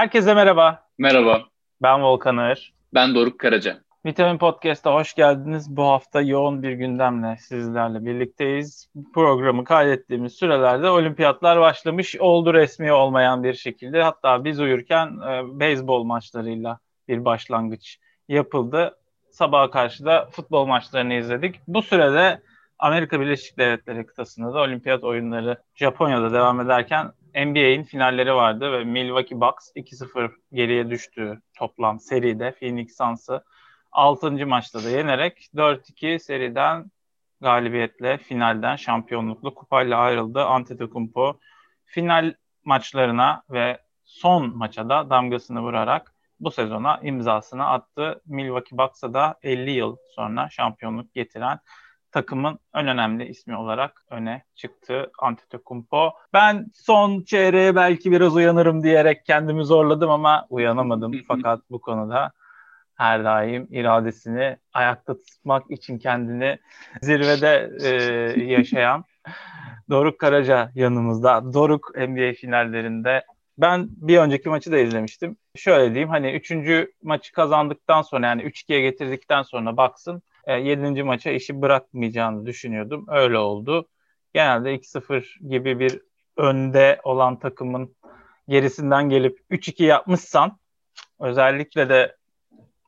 Herkese merhaba. Merhaba. Ben Volkan Ağır. Ben Doruk Karaca. Vitamin Podcast'a hoş geldiniz. Bu hafta yoğun bir gündemle sizlerle birlikteyiz. Programı kaydettiğimiz sürelerde olimpiyatlar başlamış oldu resmi olmayan bir şekilde. Hatta biz uyurken e, beyzbol maçlarıyla bir başlangıç yapıldı. Sabaha karşı da futbol maçlarını izledik. Bu sürede Amerika Birleşik Devletleri kıtasında da olimpiyat oyunları Japonya'da devam ederken NBA'in finalleri vardı ve Milwaukee Bucks 2-0 geriye düştüğü toplam seride Phoenix Suns'ı 6. maçta da yenerek 4-2 seriden galibiyetle finalden şampiyonluklu kupayla ayrıldı Antetokounmpo. Final maçlarına ve son maça da damgasını vurarak bu sezona imzasını attı. Milwaukee Bucks'a da 50 yıl sonra şampiyonluk getiren takımın en önemli ismi olarak öne çıktı Antetokounmpo. Ben son çeyreğe belki biraz uyanırım diyerek kendimi zorladım ama uyanamadım. Fakat bu konuda her daim iradesini ayakta tutmak için kendini zirvede e, yaşayan Doruk Karaca yanımızda. Doruk NBA finallerinde ben bir önceki maçı da izlemiştim. Şöyle diyeyim hani üçüncü maçı kazandıktan sonra yani 3-2'ye getirdikten sonra baksın e, 7. maça işi bırakmayacağını düşünüyordum. Öyle oldu. Genelde 2-0 gibi bir önde olan takımın gerisinden gelip 3-2 yapmışsan özellikle de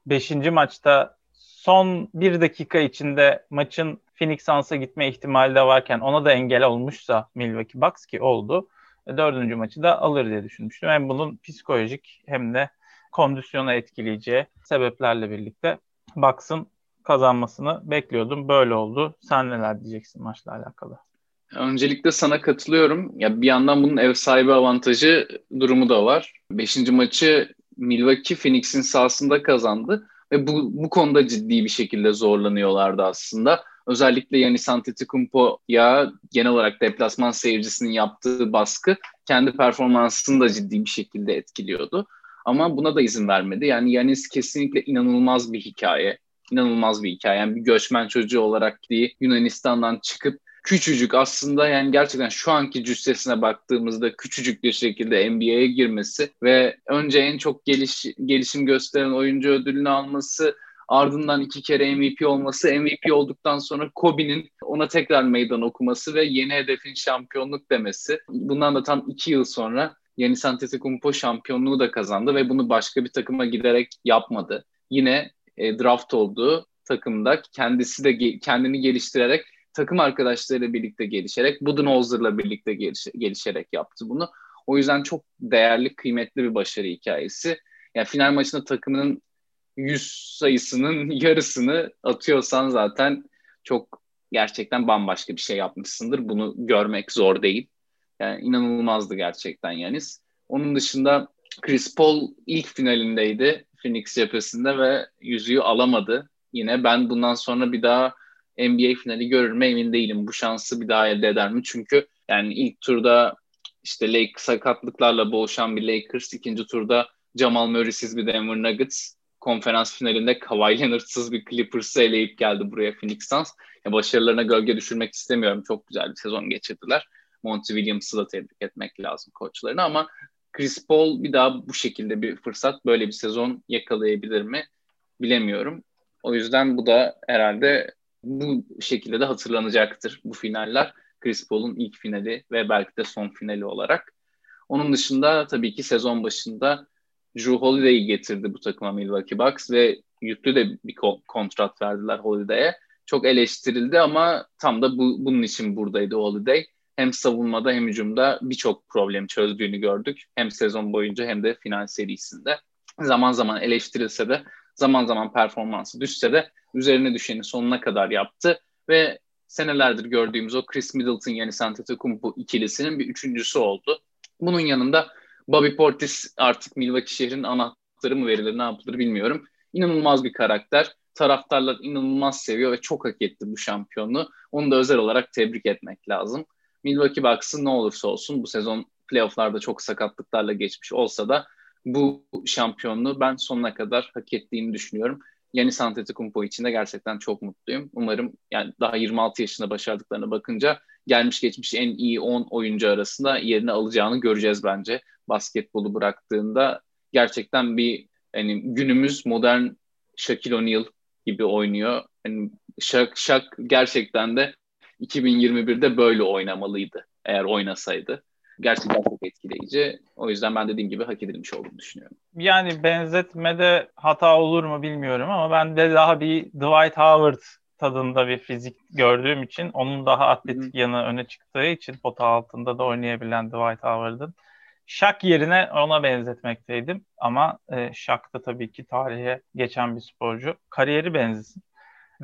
5. maçta son bir dakika içinde maçın Phoenix Suns'a gitme ihtimali de varken ona da engel olmuşsa Milwaukee Bucks ki oldu. E, dördüncü maçı da alır diye düşünmüştüm. Hem bunun psikolojik hem de kondisyona etkileyeceği sebeplerle birlikte Bucks'ın kazanmasını bekliyordum. Böyle oldu. Sen neler diyeceksin maçla alakalı? Öncelikle sana katılıyorum. Ya bir yandan bunun ev sahibi avantajı durumu da var. Beşinci maçı Milwaukee Phoenix'in sahasında kazandı ve bu, bu konuda ciddi bir şekilde zorlanıyorlardı aslında. Özellikle Yanis Antetokounmpo'ya genel olarak deplasman seyircisinin yaptığı baskı kendi performansını da ciddi bir şekilde etkiliyordu. Ama buna da izin vermedi. Yani Yanis kesinlikle inanılmaz bir hikaye inanılmaz bir hikaye. Yani bir göçmen çocuğu olarak diye Yunanistan'dan çıkıp küçücük aslında yani gerçekten şu anki cüssesine baktığımızda küçücük bir şekilde NBA'ye girmesi ve önce en çok geliş, gelişim gösteren oyuncu ödülünü alması ardından iki kere MVP olması, MVP olduktan sonra Kobe'nin ona tekrar meydan okuması ve yeni hedefin şampiyonluk demesi. Bundan da tam iki yıl sonra Yanis Antetokounmpo şampiyonluğu da kazandı ve bunu başka bir takıma giderek yapmadı. Yine e, draft olduğu takımda kendisi de kendini geliştirerek takım arkadaşlarıyla birlikte gelişerek Budenholzer'la birlikte geliş, gelişerek yaptı bunu. O yüzden çok değerli, kıymetli bir başarı hikayesi. Yani final maçında takımının 100 sayısının yarısını atıyorsan zaten çok gerçekten bambaşka bir şey yapmışsındır. Bunu görmek zor değil. Yani inanılmazdı gerçekten Yanis. Onun dışında Chris Paul ilk finalindeydi Phoenix cephesinde ve yüzüğü alamadı. Yine ben bundan sonra bir daha NBA finali görür mü emin değilim. Bu şansı bir daha elde eder mi? Çünkü yani ilk turda işte Lake sakatlıklarla boğuşan bir Lakers, ikinci turda Jamal Murray'siz bir Denver Nuggets, konferans finalinde Kawhi Leonard'sız bir Clippers'ı eleyip geldi buraya Phoenix Suns. Başarılarına gölge düşürmek istemiyorum. Çok güzel bir sezon geçirdiler. Monty Williams'ı da tebrik etmek lazım koçlarını ama Chris Paul bir daha bu şekilde bir fırsat, böyle bir sezon yakalayabilir mi bilemiyorum. O yüzden bu da herhalde bu şekilde de hatırlanacaktır bu finaller. Chris Paul'un ilk finali ve belki de son finali olarak. Onun dışında tabii ki sezon başında Drew Holiday'i getirdi bu takıma Milwaukee Bucks ve yüklü de bir kontrat verdiler Holiday'e. Çok eleştirildi ama tam da bu, bunun için buradaydı Holiday hem savunmada hem hücumda birçok problem çözdüğünü gördük. Hem sezon boyunca hem de final serisinde. Zaman zaman eleştirilse de zaman zaman performansı düşse de üzerine düşeni sonuna kadar yaptı ve senelerdir gördüğümüz o Chris Middleton yani Antetokounmpo ikilisinin bir üçüncüsü oldu. Bunun yanında Bobby Portis artık Milwaukee şehrinin anahtarı mı verilir ne yapılır bilmiyorum. İnanılmaz bir karakter. Taraftarlar inanılmaz seviyor ve çok hak etti bu şampiyonluğu. Onu da özel olarak tebrik etmek lazım. Milwaukee Bucks'ın ne olursa olsun bu sezon playofflarda çok sakatlıklarla geçmiş olsa da bu şampiyonluğu ben sonuna kadar hak ettiğini düşünüyorum. Yanis Antetokounmpo için de gerçekten çok mutluyum. Umarım yani daha 26 yaşında başardıklarına bakınca gelmiş geçmiş en iyi 10 oyuncu arasında yerini alacağını göreceğiz bence. Basketbolu bıraktığında gerçekten bir hani günümüz modern Shaquille O'Neal gibi oynuyor. Yani Shaq, Shaq gerçekten de 2021'de böyle oynamalıydı eğer oynasaydı. Gerçekten çok etkileyici. O yüzden ben dediğim gibi hak edilmiş olduğunu düşünüyorum. Yani benzetmede hata olur mu bilmiyorum ama ben de daha bir Dwight Howard tadında bir fizik gördüğüm için onun daha atletik yanı öne çıktığı için pota altında da oynayabilen Dwight Howard'ın Şak yerine ona benzetmekteydim ama e, Şak da tabii ki tarihe geçen bir sporcu. Kariyeri benzesin.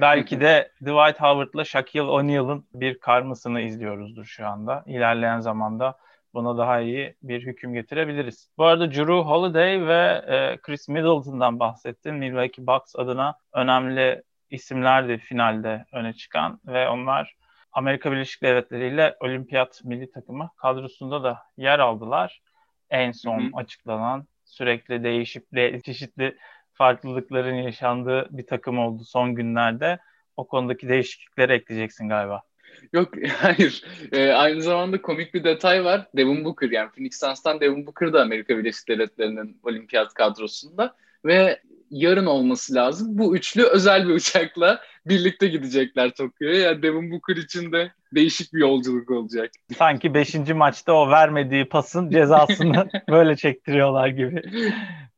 Belki de Dwight Howard'la Shaquille O'Neal'ın bir karmasını izliyoruzdur şu anda. İlerleyen zamanda buna daha iyi bir hüküm getirebiliriz. Bu arada Drew Holiday ve e, Chris Middleton'dan bahsettim. Milwaukee Bucks adına önemli isimlerdi finalde öne çıkan ve onlar Amerika Birleşik Devletleri ile Olimpiyat milli takımı kadrosunda da yer aldılar. En son hı hı. açıklanan sürekli değişip de çeşitli farklılıkların yaşandığı bir takım oldu son günlerde. O konudaki değişiklikleri ekleyeceksin galiba. Yok hayır. Ee, aynı zamanda komik bir detay var. Devin Booker yani Phoenix Suns'tan Devin Booker da Amerika Birleşik Devletleri'nin olimpiyat kadrosunda ve yarın olması lazım. Bu üçlü özel bir uçakla birlikte gidecekler Tokyo'ya. Yani Devin Booker için de değişik bir yolculuk olacak. Sanki 5. maçta o vermediği pasın cezasını böyle çektiriyorlar gibi.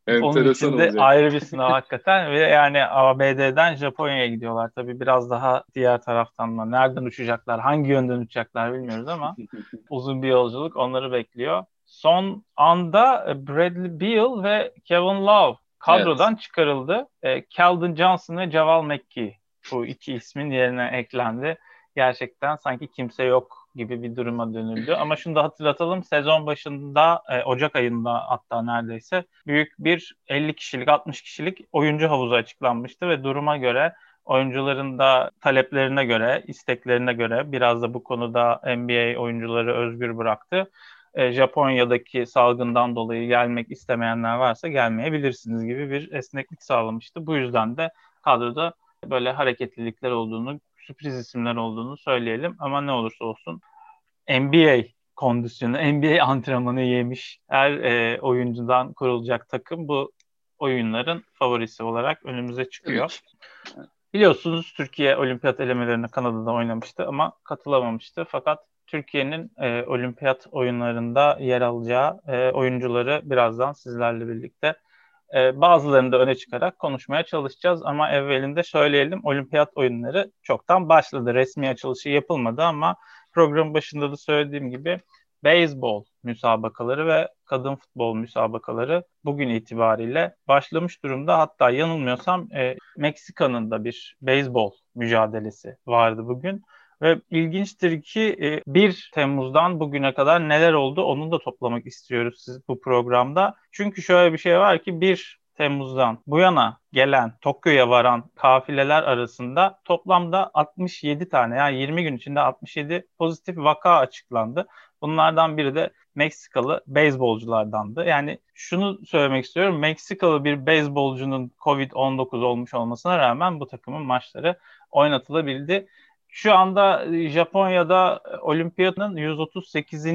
Onun için de olacak. ayrı bir sınav hakikaten ve yani ABD'den Japonya'ya gidiyorlar tabii biraz daha diğer taraftan mı nereden uçacaklar hangi yönden uçacaklar bilmiyoruz ama uzun bir yolculuk onları bekliyor. Son anda Bradley Beal ve Kevin Love kadrodan evet. çıkarıldı. E, Keldon Johnson ve Javal McKee bu iki ismin yerine eklendi. Gerçekten sanki kimse yok gibi bir duruma dönüldü. Ama şunu da hatırlatalım. Sezon başında e, Ocak ayında hatta neredeyse büyük bir 50 kişilik 60 kişilik oyuncu havuzu açıklanmıştı ve duruma göre oyuncuların da taleplerine göre, isteklerine göre biraz da bu konuda NBA oyuncuları özgür bıraktı e, Japonya'daki salgından dolayı gelmek istemeyenler varsa gelmeyebilirsiniz gibi bir esneklik sağlamıştı. Bu yüzden de kadroda böyle hareketlilikler olduğunu, sürpriz isimler olduğunu söyleyelim. Ama ne olursa olsun NBA kondisyonu, NBA antrenmanı yemiş her e, oyuncudan kurulacak takım bu oyunların favorisi olarak önümüze çıkıyor. Biliyorsunuz Türkiye olimpiyat elemelerine Kanada'da oynamıştı ama katılamamıştı. Fakat Türkiye'nin e, olimpiyat oyunlarında yer alacağı e, oyuncuları birazdan sizlerle birlikte e, bazılarını da öne çıkarak konuşmaya çalışacağız. Ama evvelinde söyleyelim olimpiyat oyunları çoktan başladı. Resmi açılışı yapılmadı ama program başında da söylediğim gibi beyzbol müsabakaları ve kadın futbol müsabakaları bugün itibariyle başlamış durumda. Hatta yanılmıyorsam e, Meksika'nın da bir beyzbol mücadelesi vardı bugün. Ve ilginçtir ki 1 e, Temmuz'dan bugüne kadar neler oldu onu da toplamak istiyoruz siz bu programda. Çünkü şöyle bir şey var ki 1 Temmuz'dan bu yana gelen Tokyo'ya varan kafileler arasında toplamda 67 tane yani 20 gün içinde 67 pozitif vaka açıklandı. Bunlardan biri de Meksikalı beyzbolculardandı. Yani şunu söylemek istiyorum. Meksikalı bir beyzbolcunun Covid-19 olmuş olmasına rağmen bu takımın maçları oynatılabildi. Şu anda e, Japonya'da e, olimpiyatın 138.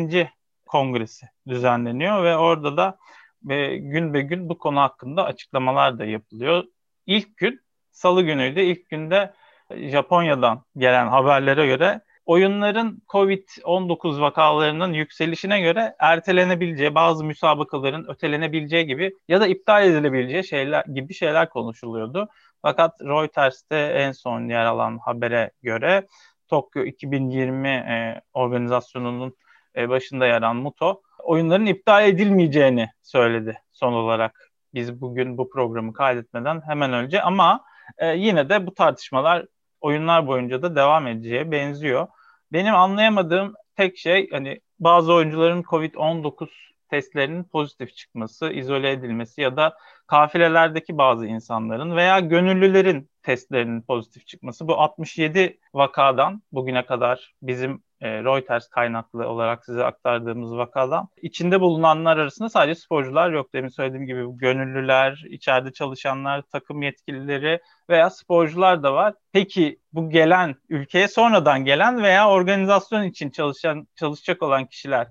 kongresi düzenleniyor ve orada da ve gün be gün bu konu hakkında açıklamalar da yapılıyor. İlk gün salı günüydü. İlk günde e, Japonya'dan gelen haberlere göre oyunların Covid-19 vakalarının yükselişine göre ertelenebileceği, bazı müsabakaların ötelenebileceği gibi ya da iptal edilebileceği şeyler gibi şeyler konuşuluyordu. Fakat Reuters'te en son yer alan habere göre Tokyo 2020 e, organizasyonunun e, başında yer alan Muto oyunların iptal edilmeyeceğini söyledi son olarak. Biz bugün bu programı kaydetmeden hemen önce ama e, yine de bu tartışmalar oyunlar boyunca da devam edeceğe benziyor. Benim anlayamadığım tek şey hani bazı oyuncuların Covid-19 testlerinin pozitif çıkması, izole edilmesi ya da kafilelerdeki bazı insanların veya gönüllülerin testlerinin pozitif çıkması. Bu 67 vakadan bugüne kadar bizim e, Reuters kaynaklı olarak size aktardığımız vakadan içinde bulunanlar arasında sadece sporcular yok. Demin söylediğim gibi gönüllüler, içeride çalışanlar, takım yetkilileri veya sporcular da var. Peki bu gelen ülkeye sonradan gelen veya organizasyon için çalışan çalışacak olan kişiler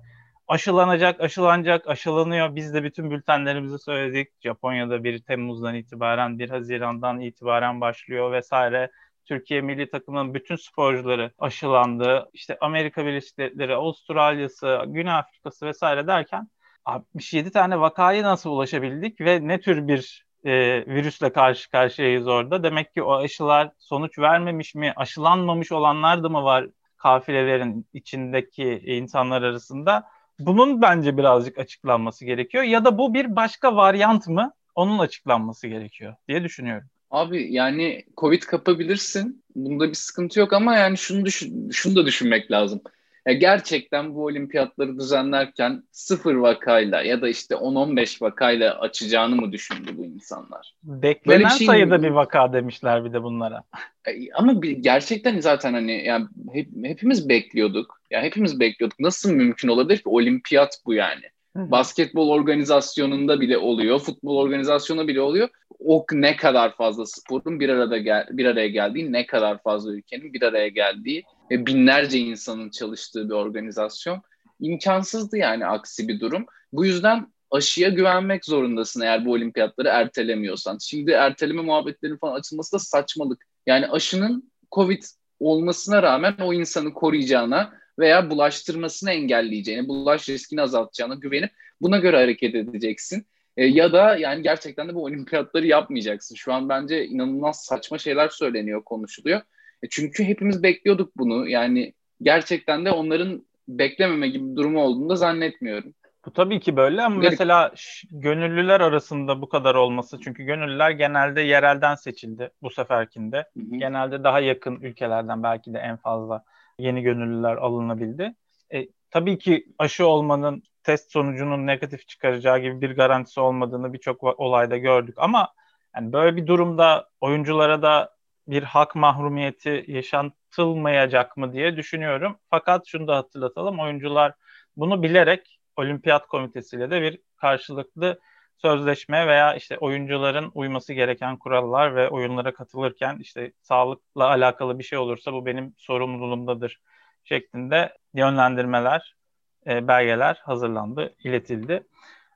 aşılanacak, aşılanacak, aşılanıyor. Biz de bütün bültenlerimizi söyledik. Japonya'da 1 Temmuz'dan itibaren, 1 Haziran'dan itibaren başlıyor vesaire. Türkiye milli takımının bütün sporcuları aşılandı. İşte Amerika Birleşik Devletleri, Avustralya'sı, Güney Afrika'sı vesaire derken 67 tane vakaya nasıl ulaşabildik ve ne tür bir e, virüsle karşı karşıyayız orada? Demek ki o aşılar sonuç vermemiş mi? Aşılanmamış olanlar da mı var kafilelerin içindeki insanlar arasında? Bunun bence birazcık açıklanması gerekiyor. Ya da bu bir başka varyant mı? Onun açıklanması gerekiyor diye düşünüyorum. Abi yani Covid kapabilirsin. Bunda bir sıkıntı yok ama yani şunu düşün, şunu da düşünmek lazım. Ya gerçekten bu olimpiyatları düzenlerken sıfır vakayla ya da işte 10-15 vakayla açacağını mı düşündü bu insanlar? Beklenen bir şey sayıda bir vaka demişler bir de bunlara. Ama bir, gerçekten zaten hani yani hep, hepimiz bekliyorduk. Ya yani hepimiz bekliyorduk. Nasıl mümkün olabilir ki? Olimpiyat bu yani. Basketbol organizasyonunda bile oluyor, futbol organizasyonu bile oluyor. O ne kadar fazla sporun bir arada gel bir araya geldiği, ne kadar fazla ülkenin bir araya geldiği ve binlerce insanın çalıştığı bir organizasyon. imkansızdı yani aksi bir durum. Bu yüzden aşıya güvenmek zorundasın eğer bu olimpiyatları ertelemiyorsan. Şimdi erteleme muhabbetlerinin falan açılması da saçmalık. Yani aşının Covid olmasına rağmen o insanı koruyacağına veya bulaştırmasını engelleyeceğine, bulaş riskini azaltacağına güvenip buna göre hareket edeceksin. E, ya da yani gerçekten de bu olimpiyatları yapmayacaksın. Şu an bence inanılmaz saçma şeyler söyleniyor, konuşuluyor. E, çünkü hepimiz bekliyorduk bunu. Yani gerçekten de onların beklememe gibi bir durumu olduğunu da zannetmiyorum. Bu tabii ki böyle ama Garip. mesela gönüllüler arasında bu kadar olması çünkü gönüllüler genelde yerelden seçildi bu seferkinde. Hı hı. Genelde daha yakın ülkelerden belki de en fazla yeni gönüllüler alınabildi. E, tabii ki aşı olmanın test sonucunun negatif çıkaracağı gibi bir garantisi olmadığını birçok olayda gördük ama yani böyle bir durumda oyunculara da bir hak mahrumiyeti yaşantılmayacak mı diye düşünüyorum. Fakat şunu da hatırlatalım oyuncular bunu bilerek olimpiyat komitesiyle de bir karşılıklı sözleşme veya işte oyuncuların uyması gereken kurallar ve oyunlara katılırken işte sağlıkla alakalı bir şey olursa bu benim sorumluluğumdadır şeklinde yönlendirmeler, e, belgeler hazırlandı, iletildi.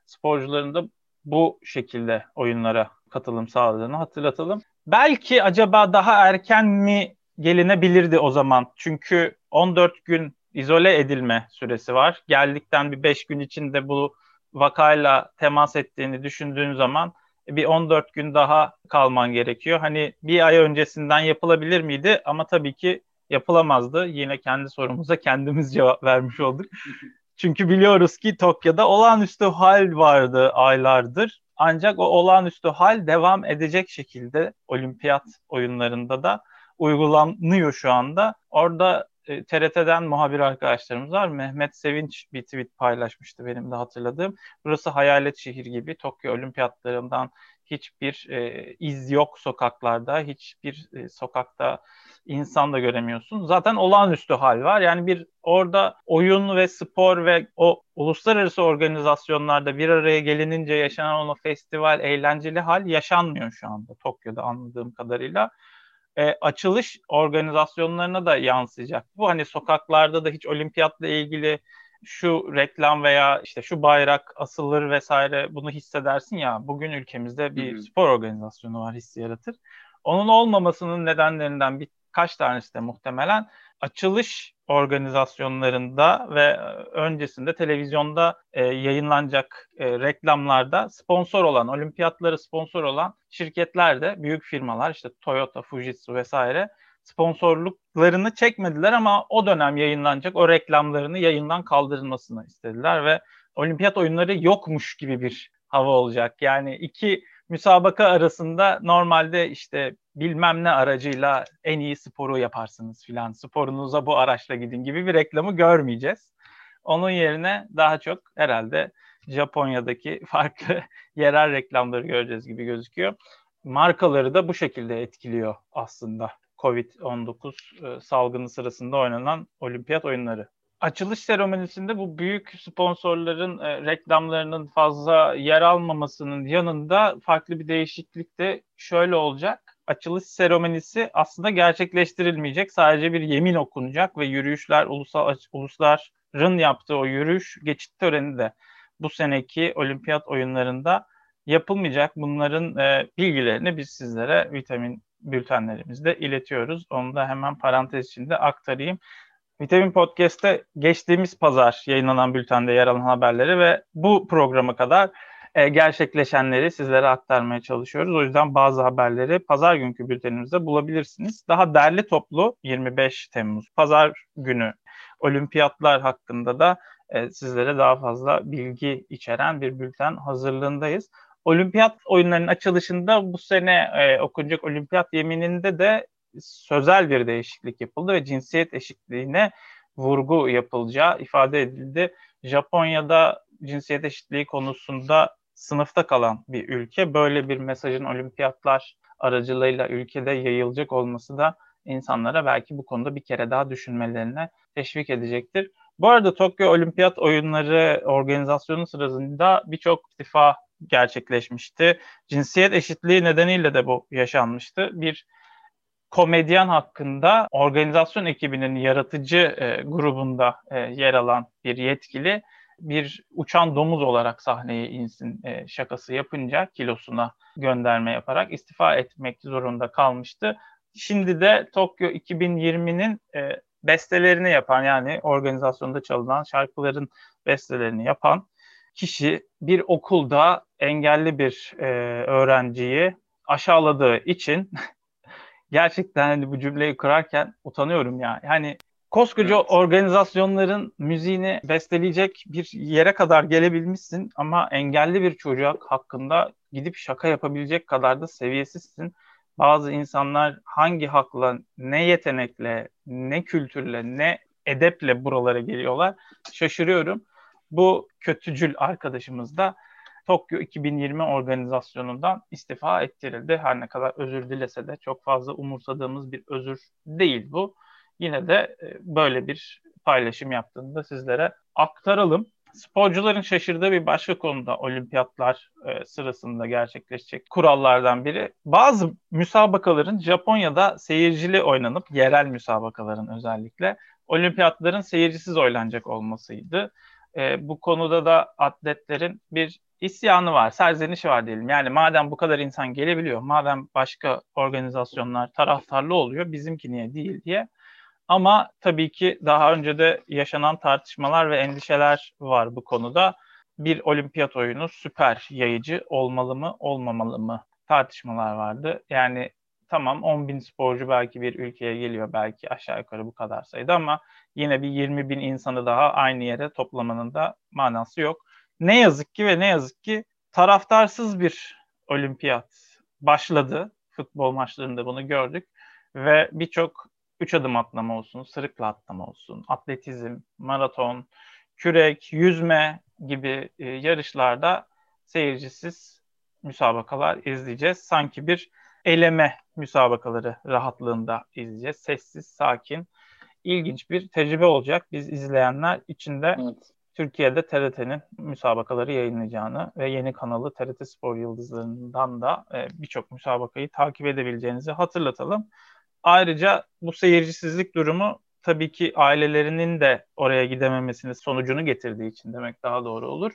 Sporcuların da bu şekilde oyunlara katılım sağladığını hatırlatalım. Belki acaba daha erken mi gelinebilirdi o zaman? Çünkü 14 gün izole edilme süresi var. Geldikten bir 5 gün içinde bu vakayla temas ettiğini düşündüğün zaman bir 14 gün daha kalman gerekiyor. Hani bir ay öncesinden yapılabilir miydi? Ama tabii ki yapılamazdı. Yine kendi sorumuza kendimiz cevap vermiş olduk. Çünkü biliyoruz ki Tokyo'da olağanüstü hal vardı aylardır. Ancak o olağanüstü hal devam edecek şekilde olimpiyat oyunlarında da uygulanıyor şu anda. Orada e, TRT'den muhabir arkadaşlarımız var. Mehmet Sevinç bir tweet paylaşmıştı benim de hatırladığım. Burası hayalet şehir gibi. Tokyo olimpiyatlarından hiçbir e, iz yok sokaklarda. Hiçbir e, sokakta insan da göremiyorsun. Zaten olağanüstü hal var. Yani bir orada oyun ve spor ve o uluslararası organizasyonlarda bir araya gelinince yaşanan o festival, eğlenceli hal yaşanmıyor şu anda Tokyo'da anladığım kadarıyla e, açılış organizasyonlarına da yansıyacak. Bu hani sokaklarda da hiç olimpiyatla ilgili şu reklam veya işte şu bayrak asılır vesaire bunu hissedersin ya bugün ülkemizde bir Hı-hı. spor organizasyonu var hissi yaratır. Onun olmamasının nedenlerinden birkaç tanesi de muhtemelen açılış organizasyonlarında ve e, öncesinde televizyonda e, yayınlanacak e, reklamlarda sponsor olan, olimpiyatları sponsor olan şirketler de büyük firmalar işte Toyota, Fujitsu vesaire sponsorluklarını çekmediler ama o dönem yayınlanacak o reklamlarını yayından kaldırılmasını istediler ve olimpiyat oyunları yokmuş gibi bir hava olacak. Yani iki müsabaka arasında normalde işte bilmem ne aracıyla en iyi sporu yaparsınız filan. Sporunuza bu araçla gidin gibi bir reklamı görmeyeceğiz. Onun yerine daha çok herhalde Japonya'daki farklı yerel reklamları göreceğiz gibi gözüküyor. Markaları da bu şekilde etkiliyor aslında Covid-19 e, salgını sırasında oynanan olimpiyat oyunları açılış seremonisinde bu büyük sponsorların e, reklamlarının fazla yer almamasının yanında farklı bir değişiklik de şöyle olacak. Açılış seremonisi aslında gerçekleştirilmeyecek. Sadece bir yemin okunacak ve yürüyüşler, ulusal uluslar olimpiyatların yaptığı o yürüyüş geçit töreni de bu seneki olimpiyat oyunlarında yapılmayacak. Bunların e, bilgilerini biz sizlere vitamin bültenlerimizde iletiyoruz. Onu da hemen parantez içinde aktarayım. Vitamin Podcast'te geçtiğimiz pazar yayınlanan bültende yer alan haberleri ve bu programa kadar e, gerçekleşenleri sizlere aktarmaya çalışıyoruz. O yüzden bazı haberleri pazar günkü bültenimizde bulabilirsiniz. Daha derli toplu 25 Temmuz pazar günü olimpiyatlar hakkında da e, sizlere daha fazla bilgi içeren bir bülten hazırlığındayız. Olimpiyat oyunlarının açılışında bu sene e, okunacak olimpiyat yemininde de sözel bir değişiklik yapıldı ve cinsiyet eşitliğine vurgu yapılacağı ifade edildi. Japonya'da cinsiyet eşitliği konusunda sınıfta kalan bir ülke. Böyle bir mesajın olimpiyatlar aracılığıyla ülkede yayılacak olması da insanlara belki bu konuda bir kere daha düşünmelerine teşvik edecektir. Bu arada Tokyo Olimpiyat Oyunları organizasyonu sırasında birçok istifa gerçekleşmişti. Cinsiyet eşitliği nedeniyle de bu yaşanmıştı. Bir komedyen hakkında organizasyon ekibinin yaratıcı e, grubunda e, yer alan bir yetkili bir uçan domuz olarak sahneye insin e, şakası yapınca kilosuna gönderme yaparak istifa etmek zorunda kalmıştı. Şimdi de Tokyo 2020'nin e, bestelerini yapan yani organizasyonda çalınan şarkıların bestelerini yapan kişi bir okulda engelli bir e, öğrenciyi aşağıladığı için gerçekten hani bu cümleyi kurarken utanıyorum ya. Yani koskoca evet. organizasyonların müziğini besteleyecek bir yere kadar gelebilmişsin ama engelli bir çocuk hakkında gidip şaka yapabilecek kadar da seviyesizsin. Bazı insanlar hangi hakla, ne yetenekle, ne kültürle, ne edeple buralara geliyorlar şaşırıyorum. Bu kötücül arkadaşımız da Tokyo 2020 organizasyonundan istifa ettirildi. Her ne kadar özür dilese de çok fazla umursadığımız bir özür değil bu. Yine de e, böyle bir paylaşım yaptığını da sizlere aktaralım. Sporcuların şaşırdığı bir başka konuda olimpiyatlar e, sırasında gerçekleşecek kurallardan biri. Bazı müsabakaların Japonya'da seyircili oynanıp yerel müsabakaların özellikle olimpiyatların seyircisiz oynanacak olmasıydı. E, bu konuda da atletlerin bir isyanı var, serzenişi var diyelim. Yani madem bu kadar insan gelebiliyor, madem başka organizasyonlar taraftarlı oluyor, bizimki niye değil diye. Ama tabii ki daha önce de yaşanan tartışmalar ve endişeler var bu konuda. Bir olimpiyat oyunu süper yayıcı olmalı mı, olmamalı mı tartışmalar vardı. Yani tamam 10 bin sporcu belki bir ülkeye geliyor belki aşağı yukarı bu kadar sayıda ama yine bir 20 bin insanı daha aynı yere toplamanın da manası yok. Ne yazık ki ve ne yazık ki taraftarsız bir olimpiyat başladı. Futbol maçlarında bunu gördük ve birçok üç adım atlama olsun, sırıkla atlama olsun, atletizm, maraton, kürek, yüzme gibi e, yarışlarda seyircisiz müsabakalar izleyeceğiz. Sanki bir eleme müsabakaları rahatlığında izleyeceğiz. Sessiz, sakin, ilginç bir tecrübe olacak. Biz izleyenler içinde evet. Türkiye'de TRT'nin müsabakaları yayınlayacağını ve yeni kanalı TRT Spor Yıldızlarından da e, birçok müsabakayı takip edebileceğinizi hatırlatalım. Ayrıca bu seyircisizlik durumu tabii ki ailelerinin de oraya gidememesinin sonucunu getirdiği için demek daha doğru olur.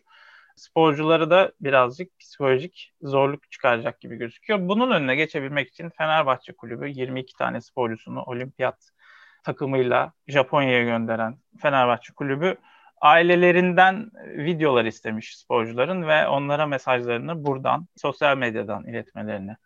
Sporcuları da birazcık psikolojik zorluk çıkaracak gibi gözüküyor. Bunun önüne geçebilmek için Fenerbahçe Kulübü 22 tane sporcusunu olimpiyat takımıyla Japonya'ya gönderen Fenerbahçe Kulübü ailelerinden videolar istemiş sporcuların ve onlara mesajlarını buradan sosyal medyadan iletmelerini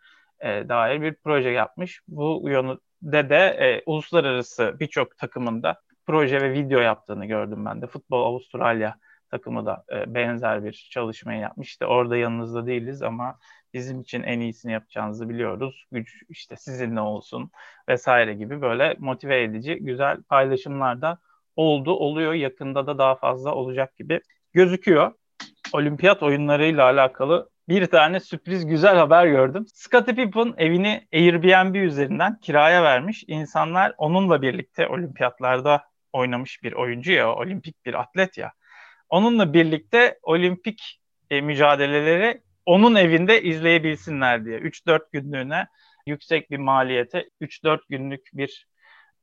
e, dair bir proje yapmış. Bu yönü de de e, uluslararası birçok takımında proje ve video yaptığını gördüm ben de. Futbol Avustralya takımı da e, benzer bir çalışmayı yapmış. İşte orada yanınızda değiliz ama bizim için en iyisini yapacağınızı biliyoruz. Güç işte sizinle olsun vesaire gibi böyle motive edici güzel paylaşımlar da oldu, oluyor. Yakında da daha fazla olacak gibi gözüküyor. Olimpiyat oyunlarıyla alakalı bir tane sürpriz güzel haber gördüm. Scottie Pippen evini Airbnb üzerinden kiraya vermiş. İnsanlar onunla birlikte olimpiyatlarda oynamış bir oyuncu ya, olimpik bir atlet ya. Onunla birlikte olimpik e, mücadeleleri onun evinde izleyebilsinler diye. 3-4 günlüğüne yüksek bir maliyete 3-4 günlük bir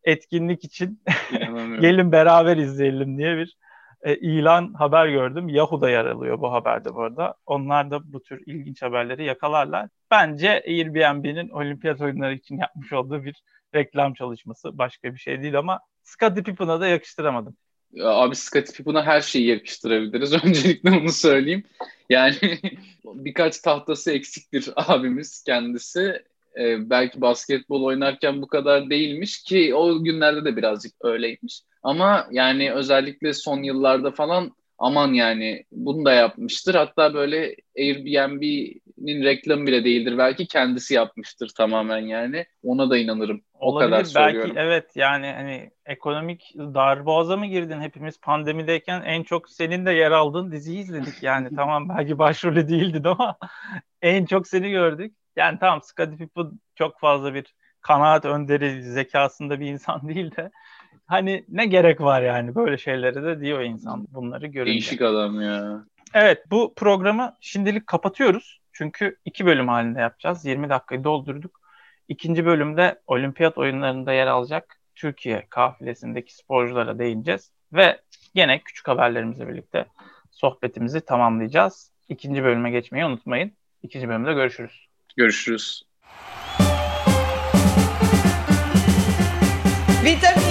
etkinlik için gelin beraber izleyelim diye bir e, ilan haber gördüm. Yahoo'da yer alıyor bu haberde bu arada. Onlar da bu tür ilginç haberleri yakalarlar. Bence Airbnb'nin olimpiyat oyunları için yapmış olduğu bir reklam çalışması. Başka bir şey değil ama Scottie Pippen'a da yakıştıramadım. Abi Scottie Pippen'a her şeyi yakıştırabiliriz. Öncelikle onu söyleyeyim. Yani birkaç tahtası eksiktir abimiz kendisi. Ee, belki basketbol oynarken bu kadar değilmiş ki o günlerde de birazcık öyleymiş. Ama yani özellikle son yıllarda falan aman yani bunu da yapmıştır. Hatta böyle Airbnb'nin reklamı bile değildir. Belki kendisi yapmıştır tamamen yani. Ona da inanırım. O Olabilir, kadar söylüyorum. Belki evet yani hani ekonomik darboğaza mı girdin? Hepimiz pandemideyken en çok senin de yer aldığın diziyi izledik. Yani tamam belki başrolü değildin ama en çok seni gördük. Yani tamam Scottie Pippen çok fazla bir kanaat önderi zekasında bir insan değil de hani ne gerek var yani böyle şeylere de diyor insan bunları görünce. Değişik adam ya. Evet bu programı şimdilik kapatıyoruz. Çünkü iki bölüm halinde yapacağız. 20 dakikayı doldurduk. İkinci bölümde olimpiyat oyunlarında yer alacak Türkiye kafilesindeki sporculara değineceğiz. Ve gene küçük haberlerimizle birlikte sohbetimizi tamamlayacağız. İkinci bölüme geçmeyi unutmayın. İkinci bölümde görüşürüz. Görüşürüz. Bitter